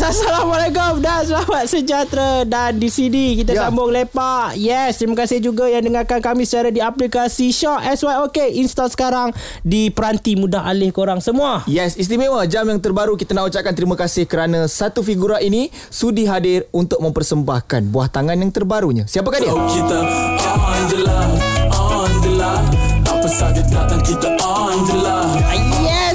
Assalamualaikum. Dan selamat sejahtera. Dan di sini kita Ya. sambung lepak. Yes, terima kasih juga yang dengarkan kami secara di aplikasi Shock SYOK Install sekarang di peranti mudah alih korang semua. Yes, istimewa. Jam yang terbaru kita nak ucapkan terima kasih kerana satu figura ini sudi hadir untuk mempersembahkan buah tangan yang terbarunya. Siapakah dia? Oh kita on je lah On je lah Apa saja datang kita on je lah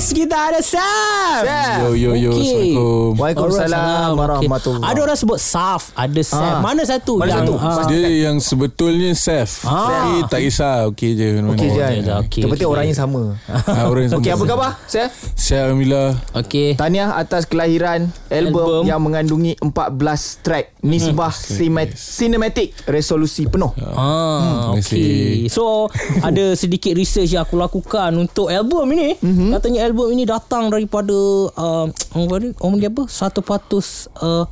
Yes, kita ada Sam Sam. Yo yo yo Okey. Assalamualaikum Waalaikumsalam warahmatullahi okay. Ada orang sebut Saf Ada Sam Ah. Mana satu Mana yang satu? ah, Dia yang sebetulnya Seth Ah. Tapi tak kisah Okey je Okey je. Okey je, okey, Yang penting okey. orangnya sama. ha, Orang yang Okey, sama. apa khabar? Saya Saya Alhamdulillah Okay Tahniah atas kelahiran album, Album. yang mengandungi 14 track Nisbah Cine- Cinematic Resolusi penuh. Ah, terima okay. kasih. So ada sedikit research yang aku lakukan untuk album ini. Mm-hmm. Katanya album ini datang daripada uh, apa ni? Orang panggil apa? Satu patus uh,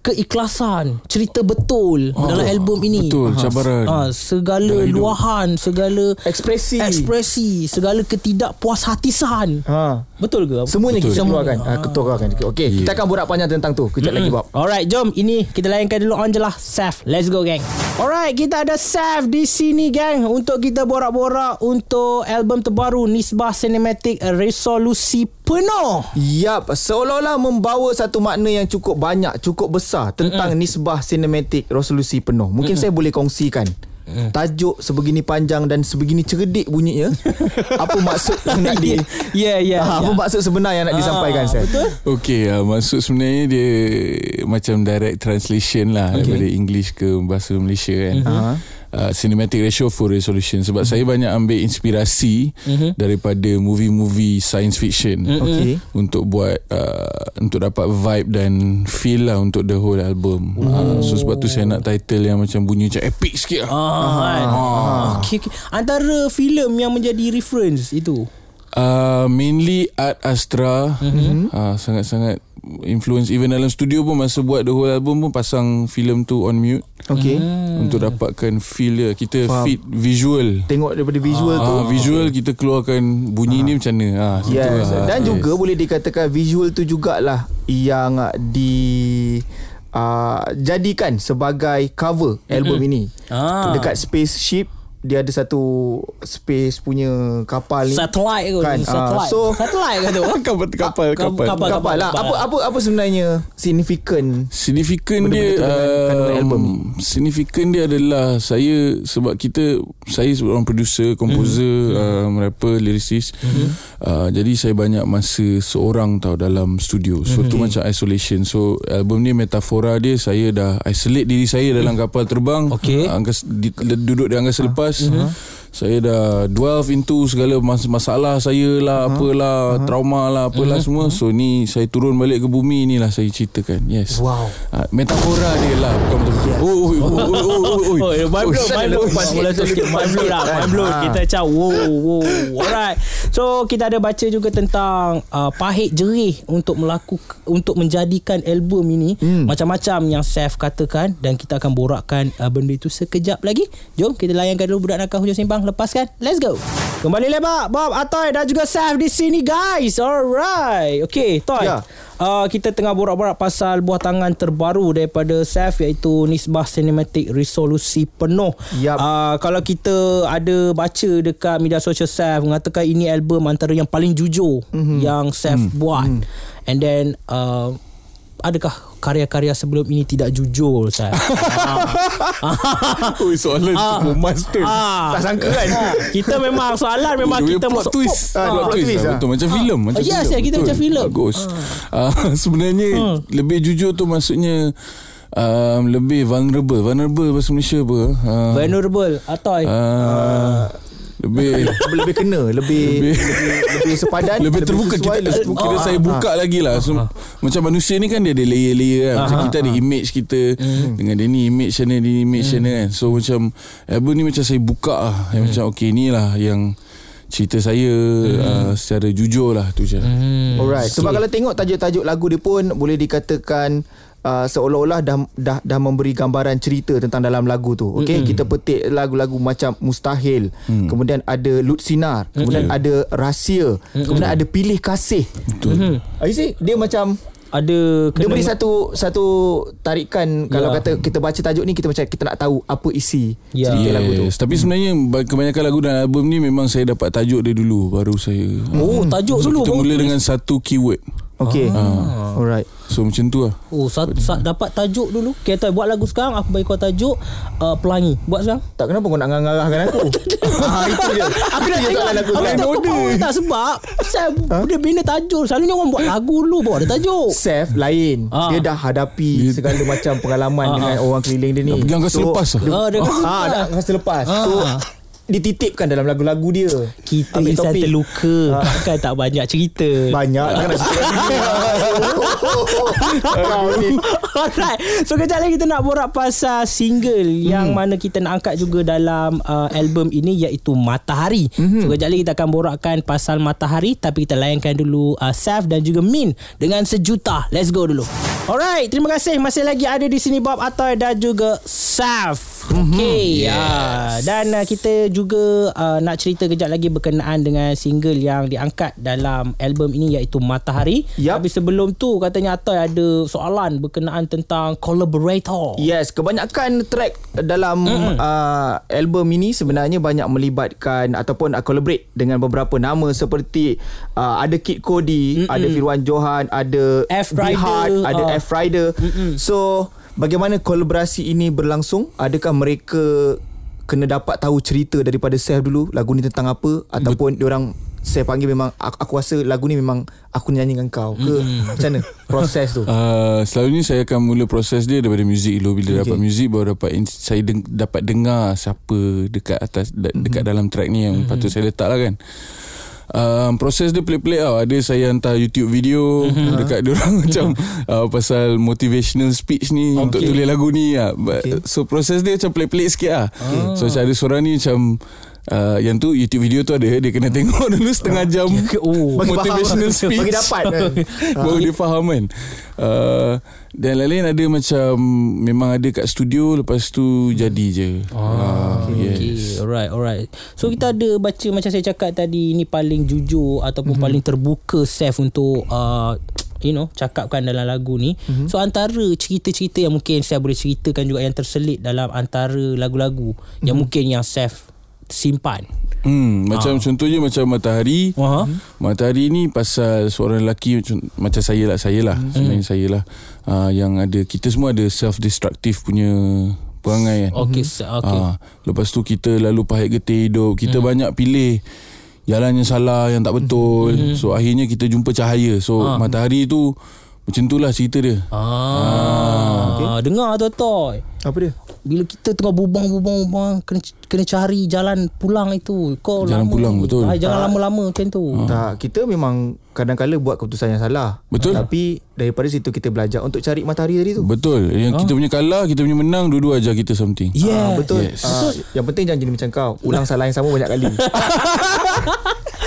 keikhlasan, cerita betul oh, dalam album ini. betul, cabaran. Ah, segala Dalam hidup. luahan, segala Ekspresi. ekspresi, segala ketidakpuashatisan. Ha. Betul ke? Semuanya Betul. kita keluarkan. Ha, keluarkan. Okey, Ya. kita akan borak panjang tentang tu kejap lagi Bob. Alright, jom. Ini kita layankan dulu on je lah. Saf, let's go gang. Alright, kita ada Saf di sini gang. Untuk kita borak-borak untuk album terbaru Nisbah Cinematic Resolusi Penuh. Yap, seolah-olah membawa satu makna yang cukup banyak, cukup besar tentang mm nisbah sinematik resolusi penuh. Mungkin saya boleh kongsikan. Tajuk sebegini panjang dan sebegini cerdik bunyinya. apa maksud yang nak di Ya, ya. ha, apa ya. maksud sebenar yang nak disampaikan saya? Betul? Okey, uh, maksud sebenarnya dia macam direct translation lah okay. daripada English ke bahasa Malaysia kan. Uh-huh. Uh, cinematic ratio for resolution sebab uh-huh. saya banyak ambil inspirasi uh-huh. daripada movie-movie science fiction uh-huh. Okey. untuk buat uh, untuk dapat vibe dan feel lah untuk the whole album. Uh, so sebab tu saya nak title yang macam bunyi macam epic sikit lah. Ah, kan? Okay, okay. Antara filem yang menjadi reference itu. Uh, mainly Art Astra mm-hmm. uh, Sangat-sangat Influence Even dalam studio pun Masa buat the whole album pun Pasang filem tu on mute Okey. Untuk dapatkan feel dia Kita Faham. fit visual Tengok daripada visual tu. Ah, visual kita keluarkan bunyi ni macam mana. Ha, Yes. lah. Dan juga boleh dikatakan visual tu jugalah yang di uh, jadikan sebagai cover album ini. Ah. Dekat spaceship dia ada satu space punya kapal ni. Satellite ke? Kan, ah, Satellite. so- Satellite ke tu? kapal kapal kapal. Kapal. kapal lah. Apa apa apa sebenarnya signifikan Signifikan Benda-benda dia kandungan album ni. Signifikan dia adalah Saya Sebab kita Saya seorang producer Komposer Hmm. mm. um, Rapper Lyricist mm-hmm. uh, Jadi saya banyak masa Seorang tau Dalam studio So Hmm. tu macam isolation So album ni metafora dia Saya dah Isolate diri saya Dalam kapal terbang Okay. uh, angkas, di, Duduk di angkasa lepas Hmm. Saya dah Delve into Segala mas- masalah saya lah Apalah Trauma lah Apalah semua So ni Saya turun balik ke bumi Ni lah saya ceritakan Yes Wow. Ah, metafora dia lah bukan betul-betul. Oh, oh, oh, oh, oh, oh, oh. Mind blown, sana mind blown. lepas Mula tu sikit mind blown lah, mind blown. Ah. Kita macam wow, wow. Alright. So kita ada baca juga tentang uh, pahit jerih untuk melakukan untuk menjadikan album ini hmm. macam-macam yang Seth katakan dan kita akan borakkan uh, benda itu sekejap lagi. Jom kita layankan dulu budak nakal hujung simpang lepaskan. Let's go. Kembali lepak Bob Atoy dan juga Seth di sini guys. Alright. Okay, Toy. Ya. Uh, kita tengah borak-borak pasal buah tangan terbaru daripada Seth iaitu Nisbah Cinematic Resolusi Penuh. Yap. Uh, kalau kita ada baca dekat media sosial Seth mengatakan ini album antara yang paling jujur mm-hmm. yang Seth mm. buat. Mm. And then uh, adakah karya-karya sebelum ini tidak jujur Seth? Oh, soalan cukup master. ah. Tak sangka kan? kita memang soalan memang kita plot masuk twist. Ah, plot plot twist. twist lah, lah. Betul macam filem, macam yes, filem. ya, kita Betul. macam filem. Bagus. Ah, sebenarnya lebih jujur tu maksudnya um, lebih vulnerable. Vulnerable bahasa Malaysia apa? Ah, vulnerable Atoy. ah, lebih lebih kena, lebih lebih, lebih sepadan, lebih terbuka. Sesuai, kita, lebih terbuka. kira Oh, saya ah, buka lagi lah. So, macam manusia ni kan dia ada layer-layer kan. Macam kita ada image kita. Dengan dia ni image sana dia ni image sana kan. So macam album ni macam saya buka lah. Yang macam okay ni lah yang cerita saya uh, secara jujur lah tu je. Alright. Sebab kalau tengok tajuk-tajuk lagu dia pun boleh dikatakan uh, seolah-olah dah, dah dah memberi gambaran cerita tentang dalam lagu tu. Okey, mm-hmm. kita petik lagu-lagu macam Mustahil, mm. kemudian ada Lut Sinar, kemudian ada Rahsia, mm-hmm. kemudian ada Pilih Kasih. betul Ah, you see, dia macam ada Dia beri satu satu tarikan kalau Ya. kata kita baca tajuk ni kita macam kita nak tahu apa isi Ya. cerita lagu tu. Yes. Tapi sebenarnya ba- kebanyakan lagu dalam album ni memang saya dapat tajuk dia dulu baru saya. Oh tajuk So dulu kita mula dengan satu keyword. Okay. Ah. Alright. So macam tu lah. Oh sa- sa- dapat tajuk dulu Kita buat lagu sekarang Aku bagi kau tajuk uh, Pelangi Buat sekarang Tak kenapa kau nak ngarah-ngarahkan aku? ah, itu dia. Aku nak dia tengok aku Aku nak sekarang. tengok power tak Sebab Saya Dia bina tajuk Selalunya orang buat lagu dulu Bawa ada tajuk Seth lain Ah. Dia dah hadapi Segala macam pengalaman Ah, Dengan orang keliling dia ni Dah pergi angkasa lepas lah. Ah, dia Ah, dah angkasa lepas So Ah. Dititipkan dalam lagu-lagu dia. Kita Ambil insan topik. terluka. Kan tak banyak cerita. Banyak nak Alright. So kejap lagi kita nak borak pasal single Yang mana kita nak angkat juga dalam uh, album ini Iaitu Matahari. So kejap lagi kita akan borakkan pasal Matahari Tapi kita layankan dulu uh, Saf dan juga Min Dengan sejuta. Let's go dulu. Alright Terima kasih. Masih lagi ada di sini Bob Atoy dan juga Saf. Okay. Yes. Dan uh, kita juga uh, Nak cerita kejap lagi Berkenaan dengan single Yang diangkat dalam album ini Iaitu Matahari Yup. Tapi sebelum tu Katanya Atoy ada soalan Berkenaan tentang Collaborator Yes, kebanyakan track dalam uh, album ini sebenarnya banyak melibatkan ataupun uh, collaborate dengan beberapa nama seperti uh, ada Kid Cody, ada Firwan Johan, ada F. Rider, ada ah. F Rider. So, bagaimana kolaborasi ini berlangsung? Adakah mereka kena dapat tahu cerita daripada Seth dulu lagu ni tentang apa ataupun diorang saya panggil memang aku, aku rasa lagu ni memang aku nyanyi dengan kau ke? Macam mana proses tu? Uh, selalunya saya akan mula proses dia daripada muzik dulu. Bila Okay. dapat muzik baru dapat saya deng, dapat dengar siapa dekat atas de, dekat dalam track ni yang patut saya letak lah kan Um, proses dia pelik-pelik tau Ada saya hantar YouTube video Dekat diorang macam uh, Pasal motivational speech ni okay. Untuk tulis lagu ni lah. But, Okay. So proses dia macam pelik-pelik sikit lah So macam ada seorang ni macam uh, Yang tu YouTube video tu ada Dia kena tengok dulu setengah jam Oh Bagi faham. Motivational speech Bagi dapat kan? Baru dia faham kan uh, Dan lain-lain ada macam Memang ada kat studio Lepas tu jadi je ah, Okay, Yes alright, alright. So kita ada baca macam saya cakap tadi ini paling jujur ataupun mm-hmm. paling terbuka Seth untuk uh, you know cakapkan dalam lagu ni. Mm-hmm. So antara cerita-cerita yang mungkin saya boleh ceritakan juga yang terselit dalam antara lagu-lagu mm-hmm. yang mungkin yang Seth simpan. Hmm, macam contohnya macam matahari. Aha. Matahari ni pasal seorang lelaki macam, macam saya lah, saya lah. Sebenarnya saya lah. Uh, yang ada kita semua ada self destructive punya perangai kan. Okey, se- okey. Ah, lepas tu kita lalu pahit getih hidup. Kita banyak pilih jalan yang salah, yang tak betul. So akhirnya kita jumpa cahaya. So matahari tu macam tu lah cerita dia. Ah, okay. dengar tu Toy. apa dia Bila kita tengah bubang-bubang-bubang kena kena cari jalan pulang itu. Kau Jalan lama pulang, ni. betul. Ah, jangan lama-lama macam tu. Tak, kita memang kadang-kala buat keputusan yang salah. Betul. Tapi daripada situ kita belajar untuk cari matahari tadi tu. Betul. Yang kita punya kalah, kita punya menang, dua-dua ajar kita something. Yeah. Ah, betul. Yes. Ah, yang penting jangan jadi macam kau. Ulang salah yang sama banyak kali.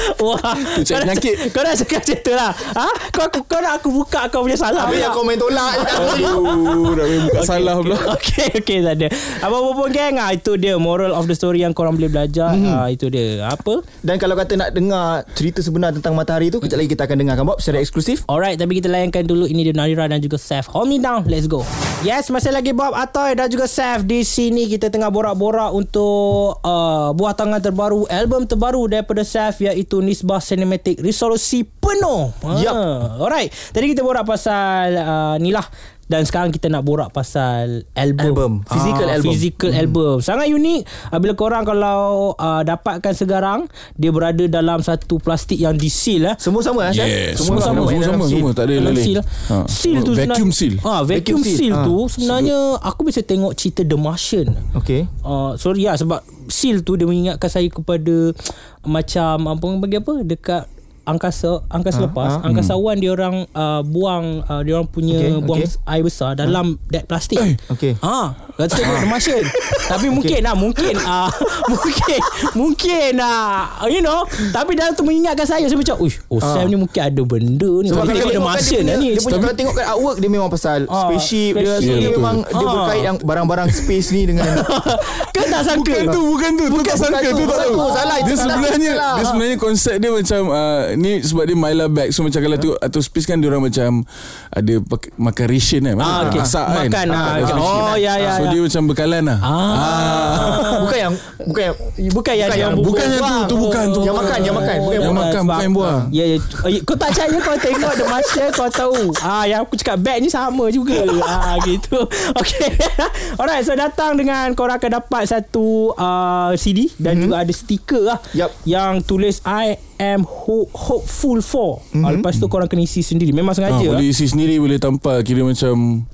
Wah, nak- penyakit. Kau nak cakap macam tu lah. Ha? Kau, aku, kau nak aku buka kau punya salah. Habis yang komen tolak. Aduh, nak buka salah pula. Okay, okay, tak ada. Apa-apa pun geng, ah, itu dia moral of the story yang korang boleh belajar. Mhm. Ah, itu dia. Apa? Dan kalau kata nak dengar cerita sebenar tentang matahari tu, kejap lagi kita akan dengarkan Bob secara eksklusif. Alright, tapi kita layankan dulu ini dia Narira dan juga Seth. Hold me down, let's go. Yes, masih lagi Bob Atoy dan juga Seth di sini kita tengah borak-borak untuk uh, buah tangan terbaru, album terbaru daripada Seth iaitu Nisbah Cinematic Resolusi Penuh. Yup. Ah, Alright, tadi kita borak pasal uh, ni lah dan sekarang kita nak borak pasal album. Album. Physical album. Physical hmm. album. Sangat unik. Uh, bila korang kalau uh, dapatkan sekarang, dia berada dalam satu plastik yang di seal eh. Semua sama eh? Yes, Semua semua sama, sama. semua sama, semua tak ada lain. seal. Ha. Seal tu vacuum seal. Ah, vacuum, Vacuum seal. seal, Ah. tu sebenarnya aku bisa tengok cerita The Martian. Okay. Uh, sorry ya sebab seal tu dia mengingatkan saya kepada macam apa bagi apa dekat angkasa angkasa Ah, lepas ah. angkasawan dia orang uh, buang uh, dia orang punya Okay, buang okay. air besar dalam that plastik. Okay. Ah, kata tengok The Martian. Tapi mungkin lah, mungkin ah, mungkin mungkin ah, you know, tapi dalam tu mengingatkan saya saya macam, "Uish, oh Ah. Sam ni mungkin ada benda ni." Sebab kalau kan Martian dia lah punya, ni. dia punya kalau tengok kat artwork dia memang pasal Ah, spaceship dia so spaceship. dia Ya, betul. memang dia Ah. berkait yang barang-barang space ni dengan Kan tak sangka. Bukan tu, bukan tu. Tu tak sangka, tu, tak bukan tahu. Salah, itu Dia sebenarnya dia sebenarnya konsep dia macam uh, ni sebab dia Myla bag So macam kalau tengok Atos Space kan Diorang macam Ada pak- makan ration kan Ah, okay. Masak kan Makan, ah, Makan okay. ration. Oh, ya, ya, So ya. dia macam bekalan lah Ah. Bukan yang Bukan yang Bukan yang Bukan dia yang- bukan yang tu, tu bukan, tu Yang makan Yang makan Bukan yang makan bukan yang buang. Ya, ya. Oh, ya. Kau tak percaya kau tengok The Master kau tahu. Ah, yang aku cakap bag ni sama juga. ah, gitu. Okay. Alright, so datang dengan korang akan dapat satu uh, CD dan juga ada stiker lah. Yup. Yang tulis I am ho- hopeful for. Ah, lepas tu korang kena isi sendiri. Memang Ah, sengaja. boleh isi sendiri Boleh tampal Kira macam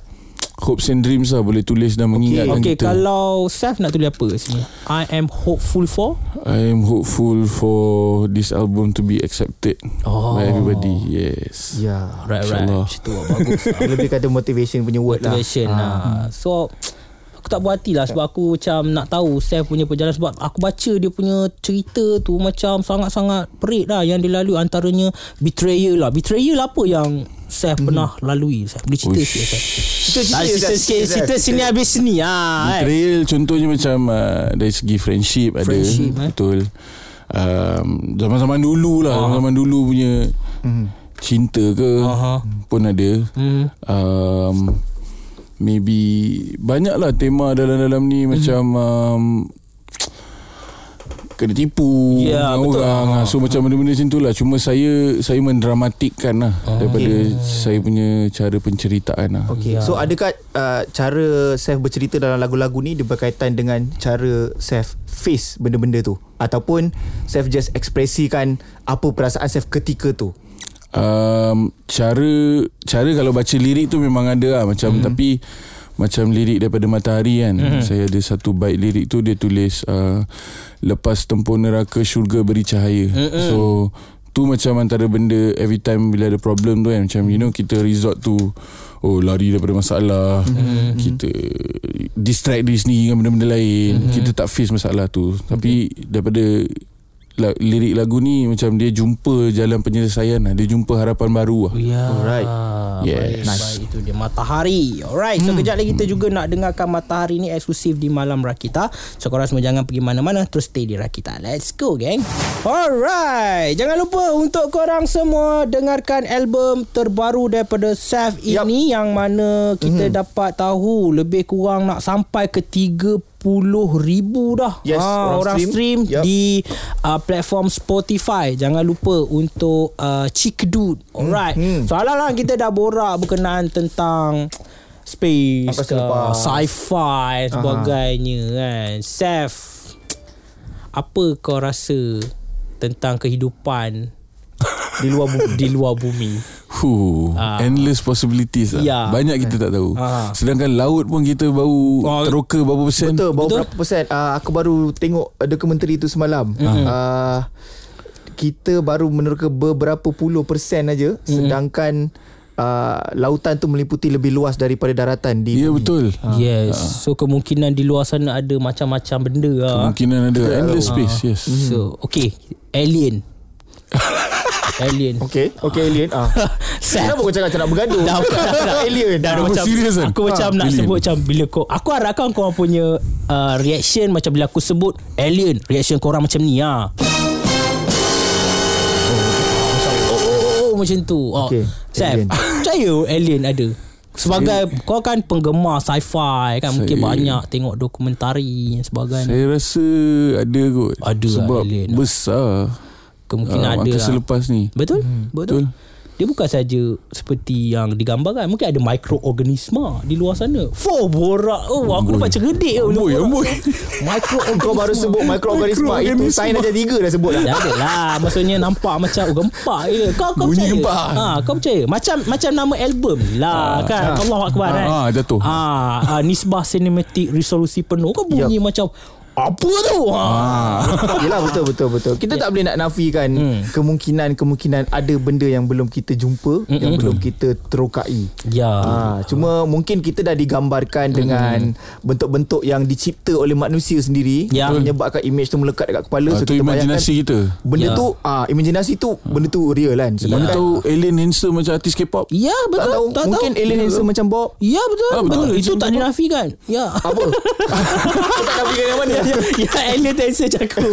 Hopes and dreams lah Boleh tulis dan mengingatkan Okay, kita kalau Saf nak tulis apa sini? I am hopeful for. I am hopeful for This album to be accepted Oh. By everybody Yes Ya Right, right. Macam tu bagus. Lebih kata motivation punya word lah motivation lah. So aku tak puas hati lah sebab aku macam nak tahu Seth punya perjalanan sebab aku baca dia punya cerita tu macam sangat-sangat perit lah yang dia lalui antaranya betrayal lah. Betrayal apa yang Seth pernah lalui Seth? Boleh cerita Uish. sikit Seth? Cerita Ah, cerita cerita sikit, cerita sini habis sini ah. eh. Betrayal contohnya macam uh, Dari segi friendship, Friendship, ada eh. Betul um, Zaman-zaman dulu lah Zaman-zaman dulu punya Cinta ke Aha. Pun ada Hmm. um, Maybe Banyak lah tema dalam-dalam ni Hmm. Macam um, Kena tipu Ya, dengan betul. orang Ah. So macam benda-benda macam tu lah Cuma saya Saya mendramatikkan lah Ah. Daripada saya punya Cara penceritaan lah Okay. Ya. So adakah uh, cara Seth bercerita dalam lagu-lagu ni dia berkaitan dengan cara Seth face benda-benda tu ataupun Seth just ekspresikan apa perasaan Seth ketika tu. Um, cara cara kalau baca lirik tu memang ada lah macam mm-hmm. tapi macam lirik daripada matahari kan mm-hmm. saya ada satu bait lirik tu dia tulis uh, lepas tempur neraka syurga beri cahaya mm-hmm. so tu macam antara benda every time bila ada problem tu kan macam you know kita resort to oh lari daripada masalah mm-hmm. kita distract diri sendiri dengan benda-benda lain mm-hmm. kita tak face masalah tu tapi daripada lirik lagu ni macam dia jumpa jalan penyelesaian lah. Dia jumpa harapan baru lah. Ya. Alright. Baik, Yes. baik. Itu dia Matahari. Alright. So kejap lagi kita juga nak dengarkan Matahari ni eksklusif di Malam Rakita. So korang semua jangan pergi mana-mana. Terus stay di Rakita. Let's go gang. Alright. Jangan lupa untuk korang semua dengarkan album terbaru daripada Saf Yup. ini yang mana kita dapat tahu lebih kurang nak sampai ke 30 ribu dah Yes, Ah, orang orang stream, stream. Yup. di uh, platform Spotify. Jangan lupa untuk uh, Cikdud. Alright. Hmm. Soalan lah kita dah borak berkenaan tentang space, Apa sci-fi dan sebagainya kan. Seth, apa kau rasa tentang kehidupan Di luar bumi. di luar bumi? Huh, Ah. endless possibilities lah. Ya. Banyak kita tak tahu. Ah. Sedangkan laut pun kita baru Oh. teroka berapa persen. Betul, baru Betul. berapa persen? Uh, aku baru tengok uh, dokumentari tu semalam. Mm-hmm. Uh, kita baru meneroka beberapa puluh persen aja mm-hmm. sedangkan uh, lautan tu meliputi lebih luas daripada daratan di Ya bumi. betul. Yes. So kemungkinan di luar sana ada macam-macam benda lah. Kemungkinan ada endless space. Yes. So, okay. Alien. Alien. Okay, okay alien. Ah. Seth. Kenapa kau cakap macam nak bergaduh? Dah, dah, dah, alien. Dah, dah Aku macam serius kan? Aku macam Ha, nak alien. sebut macam Bila kau Aku harapkan kau punya uh, Reaction Macam bila aku sebut Alien Reaction korang macam ni ha. oh, oh, oh, oh, macam tu oh. Okay, Seth alien. Percaya alien ada Sebagai Kau kan penggemar sci-fi kan Mungkin Saya- banyak Tengok dokumentari Dan sebagainya Saya rasa ada kot. Ada lah Sebab alien. besar. Kemungkinan Ah, ada lah. lepas ni. Betul? Hmm, Betul. Dia bukan saja seperti yang digambarkan. Mungkin ada mikroorganisma di luar sana. Fo borak. Oh, aku dapat cerdik oh, Amboi, amboi. Mikroorganisma. Kau baru sebut mikroorganisma itu sains aja tiga dah sebut dah. Dah ada lah Maksudnya nampak macam oh, Gempak je Kau, kau Bunyi percaya gempak. ha, Kau percaya Macam macam nama album lah kan Allah Akbar kan Ah, jatuh. ah, ah, Nisbah cinematic resolusi penuh Kau bunyi macam Apa tu ha. Yelah betul betul betul. Kita tak boleh nak nafikan kemungkinan-kemungkinan ada benda yang belum kita jumpa, yang belum kita terokai. Ya Ha, cuma mungkin kita dah digambarkan dengan bentuk-bentuk yang dicipta oleh manusia sendiri Ya. menyebabkan image tu melekat dekat kepala Ah, so tu kita imajinasi kita. benda Ya. tu ah imajinasi tu benda tu real kan Mana sedangkan tahu alien handsome macam artis K-pop. Ya betul tak tahu tak mungkin tahu. alien handsome macam Bob Ya betul, Ah, betul. betul. Itu tak tu. dinafikan. Ya. apa tak nafikan yang mana ya alien tak search aku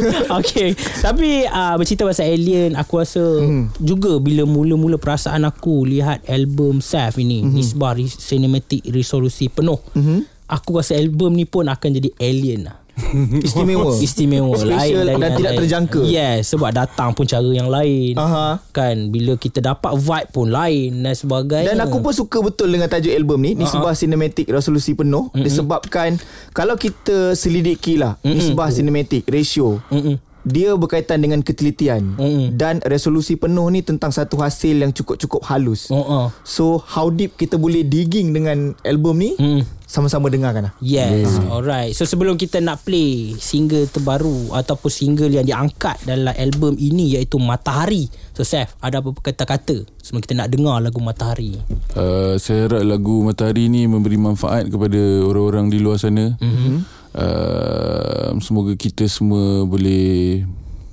Okay Tapi uh, Bercerita pasal alien Aku rasa mm. Juga bila mula-mula Perasaan aku Lihat album Saf ini mm-hmm. Nisbah re- Cinematic Resolusi penuh mm-hmm. Aku rasa album ni pun Akan jadi alien lah Istimewa Istimewa Special lain, dan lain, tidak lain. terjangka. Yes Sebab datang pun cara yang lain Aha. Kan Bila kita dapat vibe pun lain Dan sebagainya Dan aku pun suka betul dengan tajuk album ni Nisbah Cinematic Resolusi Penuh mm-hmm. Disebabkan Kalau kita selidiki lah mm-hmm. Nisbah Cinematic Ratio Mm-mm. Dia berkaitan dengan ketelitian Mm-mm. dan resolusi penuh ni tentang satu hasil yang cukup-cukup halus. Oh, oh. So how deep kita boleh digging dengan album ni? Mm. Sama-sama dengarkan lah. Yes Alright So sebelum kita nak play Single terbaru Ataupun single yang diangkat Dalam album ini Iaitu Matahari So Seth Ada apa kata-kata Sebelum kita nak dengar lagu Matahari Uh, saya harap lagu Matahari ni memberi manfaat kepada orang-orang di luar sana. Mm-hmm. Uh, semoga kita semua boleh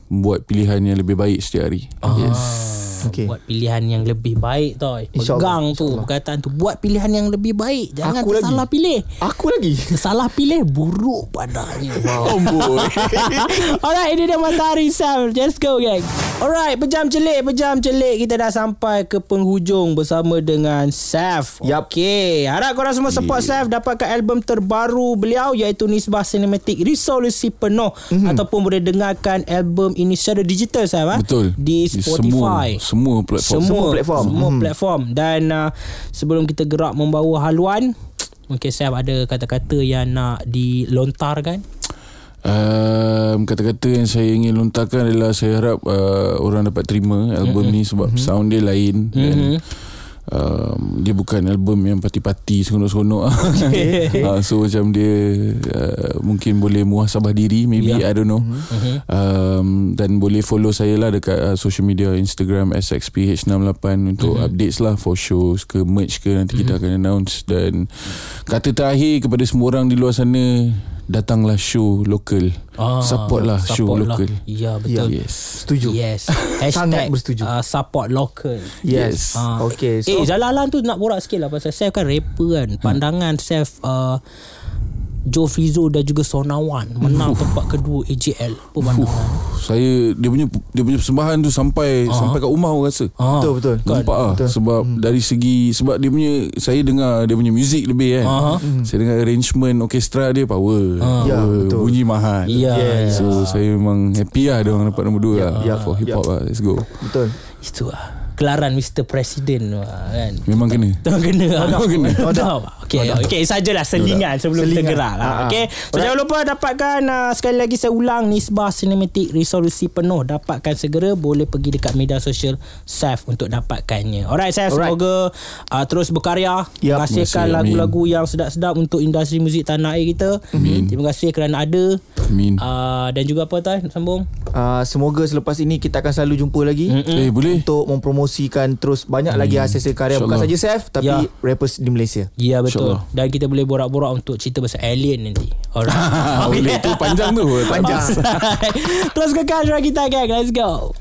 buat pilihan yang lebih baik setiap hari. Ah. Yes. Okay. Buat pilihan yang lebih baik tau InsyaAllah, Pegang tu Perkataan tu Buat pilihan yang lebih baik Jangan Aku lagi. salah pilih Aku lagi. Salah pilih Buruk padanya Oh boy. Alright ini dia Matahari Sam Let's go gang Alright Pejam celik Pejam celik Kita dah sampai ke penghujung Bersama dengan Saf Yup. Okay Harap korang semua support Saf Dapatkan album terbaru beliau Iaitu Nisbah Cinematic Resolusi Penuh mm-hmm. Ataupun boleh dengarkan album ini secara digital Saf ha? Betul. Di Spotify Semua, semua platform. semua Semua platform. semua Mhm. platform dan uh, sebelum kita gerak membawa haluan mungkin saya ada kata-kata yang nak dilontarkan Um, kata-kata yang saya ingin lontarkan adalah saya harap uh, orang dapat terima album mm-hmm. ni sebab mm-hmm. sound dia lain mm-hmm. dan um, dia bukan album yang parti-parti seronok-seronok Okay. uh, so macam dia uh, mungkin boleh muhasabah diri maybe Yeah. I don't know mm-hmm. um, dan boleh follow saya lah dekat uh, social media Instagram SXPH68 untuk mm-hmm. updates lah for shows ke merch ke nanti mm-hmm. kita akan announce dan kata terakhir kepada semua orang di luar sana datanglah show lokal Ah, support lah show support lah. lokal ya betul yes Setuju. yes Sangat Hashtag, bersetuju. uh, support local Yes. Ah. Okay. So, eh Jalalan tu nak borak sikit lah Pasal Seth kan rapper kan Pandangan Seth uh, Joe Frizo dan juga Sonawan Menang tempat kedua AJL Apa pandangan saya dia punya dia punya persembahan tu sampai sampai kat rumah rasa Ah, betul betul. Nampak lah Betul. Sebab hmm. dari segi Sebab dia punya Saya dengar Dia punya muzik lebih kan Aha. Saya dengar arrangement Orkestra dia power, Ah. Ya, power betul. Bunyi mahal Ya, Yes. So saya memang happy lah Dia orang dapat nombor 2 lah ya, For hip hop ya. lah Let's go Betul. Itu lah Kelaran Mr. President kan Memang kena Tengah kena Memang kena doubt. Okay, okay sajalah selingan sebelum kita gerak lah. Ah, ah. Okay. So jangan lupa dapatkan uh, sekali lagi saya ulang Nisbah Cinematic Resolusi penuh dapatkan segera boleh pergi dekat media sosial Saf untuk dapatkannya. Alright saya Alright. semoga uh, terus berkarya Terima kasih, lagu-lagu yang sedap-sedap untuk industri muzik tanah air kita. Amin. Terima kasih kerana ada Amin uh, dan juga apa tadi sambung. Uh, semoga selepas ini kita akan selalu jumpa lagi. Eh boleh Untuk mempromosikan terus banyak lagi hasil karya bukan saja. Seth tapi Ya. rappers di Malaysia. Ya betul. InsyaAllah. Dan kita boleh borak-borak untuk cerita pasal alien nanti. Alright. Boleh tu panjang tu Panjang. Terus kekal suara kita gang. Let's go.